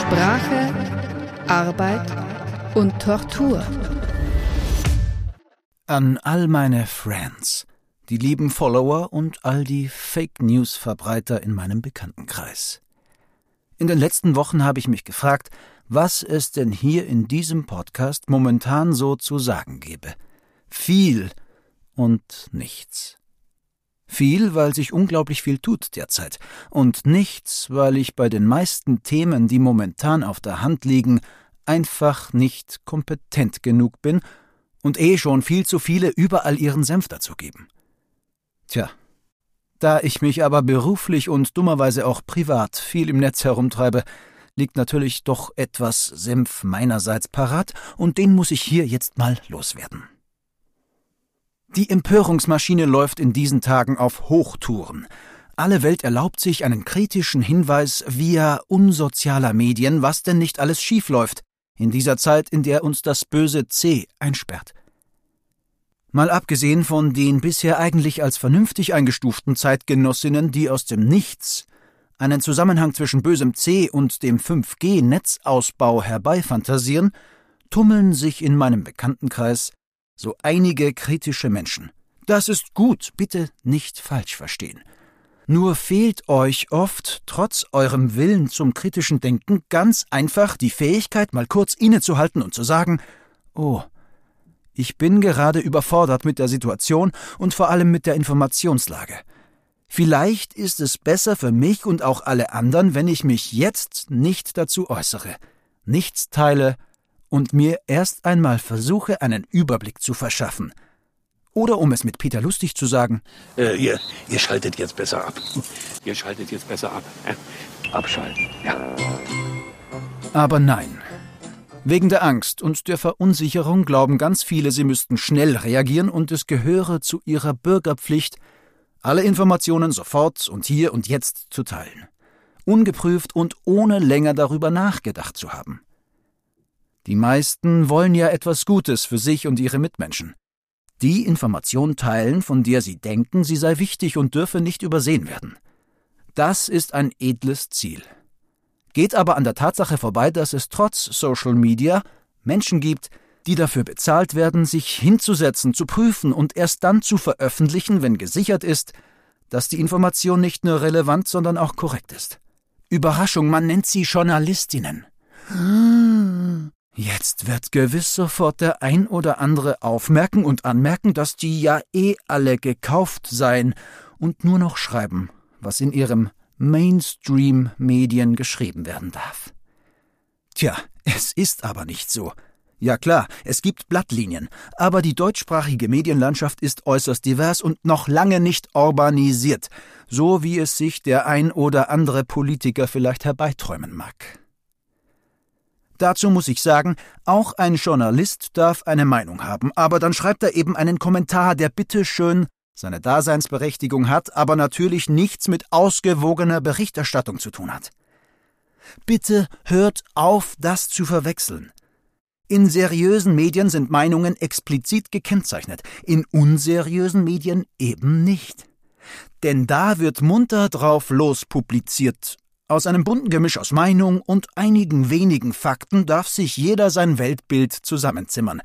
Sprache, Arbeit und Tortur. An all meine Friends, die lieben Follower und all die Fake News Verbreiter in meinem Bekanntenkreis. In den letzten Wochen habe ich mich gefragt, was es denn hier in diesem Podcast momentan so zu sagen gebe. Viel und nichts. Viel, weil sich unglaublich viel tut derzeit, und nichts, weil ich bei den meisten Themen, die momentan auf der Hand liegen, einfach nicht kompetent genug bin und eh schon viel zu viele überall ihren Senf dazu geben. Tja, da ich mich aber beruflich und dummerweise auch privat viel im Netz herumtreibe, liegt natürlich doch etwas Senf meinerseits parat, und den muss ich hier jetzt mal loswerden. Die Empörungsmaschine läuft in diesen Tagen auf Hochtouren. Alle Welt erlaubt sich einen kritischen Hinweis via unsozialer Medien, was denn nicht alles schiefläuft, in dieser Zeit, in der uns das böse C einsperrt. Mal abgesehen von den bisher eigentlich als vernünftig eingestuften Zeitgenossinnen, die aus dem Nichts einen Zusammenhang zwischen bösem C und dem 5G-Netzausbau herbeifantasieren, tummeln sich in meinem Bekanntenkreis so einige kritische Menschen. Das ist gut, bitte nicht falsch verstehen. Nur fehlt euch oft, trotz eurem Willen zum kritischen Denken, ganz einfach die Fähigkeit, mal kurz innezuhalten und zu sagen, oh, ich bin gerade überfordert mit der Situation und vor allem mit der Informationslage. Vielleicht ist es besser für mich und auch alle anderen, wenn ich mich jetzt nicht dazu äußere, nichts teile und mir erst einmal versuche, einen Überblick zu verschaffen. Oder um es mit Peter lustig zu sagen, äh, ihr, ihr schaltet jetzt besser ab. Ihr schaltet jetzt besser ab. Abschalten, ja. Aber nein. Wegen der Angst und der Verunsicherung glauben ganz viele, sie müssten schnell reagieren und es gehöre zu ihrer Bürgerpflicht, alle Informationen sofort und hier und jetzt zu teilen. Ungeprüft und ohne länger darüber nachgedacht zu haben. Die meisten wollen ja etwas Gutes für sich und ihre Mitmenschen. Die Information teilen, von der sie denken, sie sei wichtig und dürfe nicht übersehen werden. Das ist ein edles Ziel. Geht aber an der Tatsache vorbei, dass es trotz Social Media Menschen gibt, die dafür bezahlt werden, sich hinzusetzen, zu prüfen und erst dann zu veröffentlichen, wenn gesichert ist, dass die Information nicht nur relevant, sondern auch korrekt ist. Überraschung, man nennt sie Journalistinnen. Jetzt wird gewiss sofort der ein oder andere aufmerken und anmerken, dass die ja eh alle gekauft seien und nur noch schreiben, was in ihrem Mainstream-Medien geschrieben werden darf. Tja, es ist aber nicht so. Ja klar, es gibt Blattlinien, aber die deutschsprachige Medienlandschaft ist äußerst divers und noch lange nicht urbanisiert, so wie es sich der ein oder andere Politiker vielleicht herbeiträumen mag. Dazu muss ich sagen, auch ein Journalist darf eine Meinung haben, aber dann schreibt er eben einen Kommentar, der bitteschön seine Daseinsberechtigung hat, aber natürlich nichts mit ausgewogener Berichterstattung zu tun hat. Bitte hört auf, das zu verwechseln. In seriösen Medien sind Meinungen explizit gekennzeichnet, in unseriösen Medien eben nicht. Denn da wird munter drauf los publiziert, aus einem bunten Gemisch aus Meinung und einigen wenigen Fakten darf sich jeder sein Weltbild zusammenzimmern.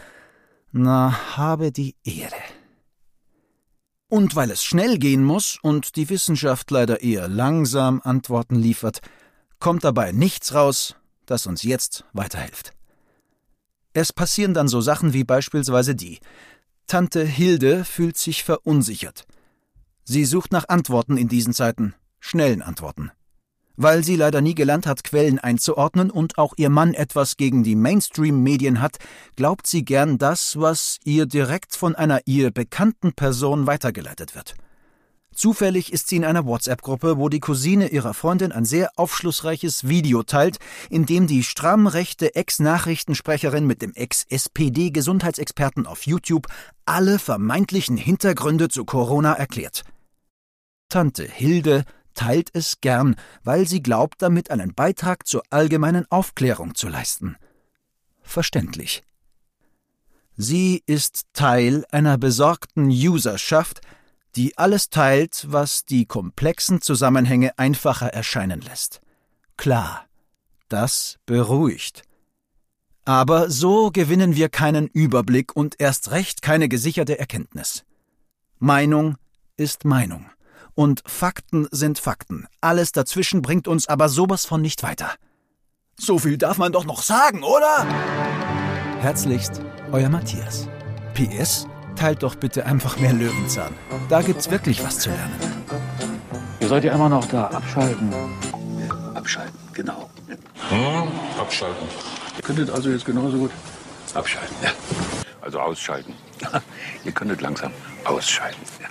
Na, habe die Ehre. Und weil es schnell gehen muss und die Wissenschaft leider eher langsam Antworten liefert, kommt dabei nichts raus, das uns jetzt weiterhilft. Es passieren dann so Sachen wie beispielsweise die. Tante Hilde fühlt sich verunsichert. Sie sucht nach Antworten in diesen Zeiten, schnellen Antworten. Weil sie leider nie gelernt hat, Quellen einzuordnen und auch ihr Mann etwas gegen die Mainstream-Medien hat, glaubt sie gern das, was ihr direkt von einer ihr bekannten Person weitergeleitet wird. Zufällig ist sie in einer WhatsApp-Gruppe, wo die Cousine ihrer Freundin ein sehr aufschlussreiches Video teilt, in dem die stramm rechte Ex-Nachrichtensprecherin mit dem Ex-SPD-Gesundheitsexperten auf YouTube alle vermeintlichen Hintergründe zu Corona erklärt. Tante Hilde teilt es gern, weil sie glaubt, damit einen Beitrag zur allgemeinen Aufklärung zu leisten. Verständlich. Sie ist Teil einer besorgten Userschaft, die alles teilt, was die komplexen Zusammenhänge einfacher erscheinen lässt. Klar, Das beruhigt. Aber so gewinnen wir keinen Überblick und erst recht keine gesicherte Erkenntnis. Meinung ist Meinung. Und Fakten sind Fakten. Alles dazwischen bringt uns aber sowas von nicht weiter. So viel darf man doch noch sagen, oder? Herzlichst, euer Matthias. PS, teilt doch bitte einfach mehr Löwenzahn. Da gibt's wirklich was zu lernen. Ihr seid ja immer noch da. Abschalten. Abschalten, genau. Hm, abschalten. Ihr könntet also jetzt genauso gut abschalten. Ja. Also ausschalten. Ihr könntet langsam ausschalten. Ja.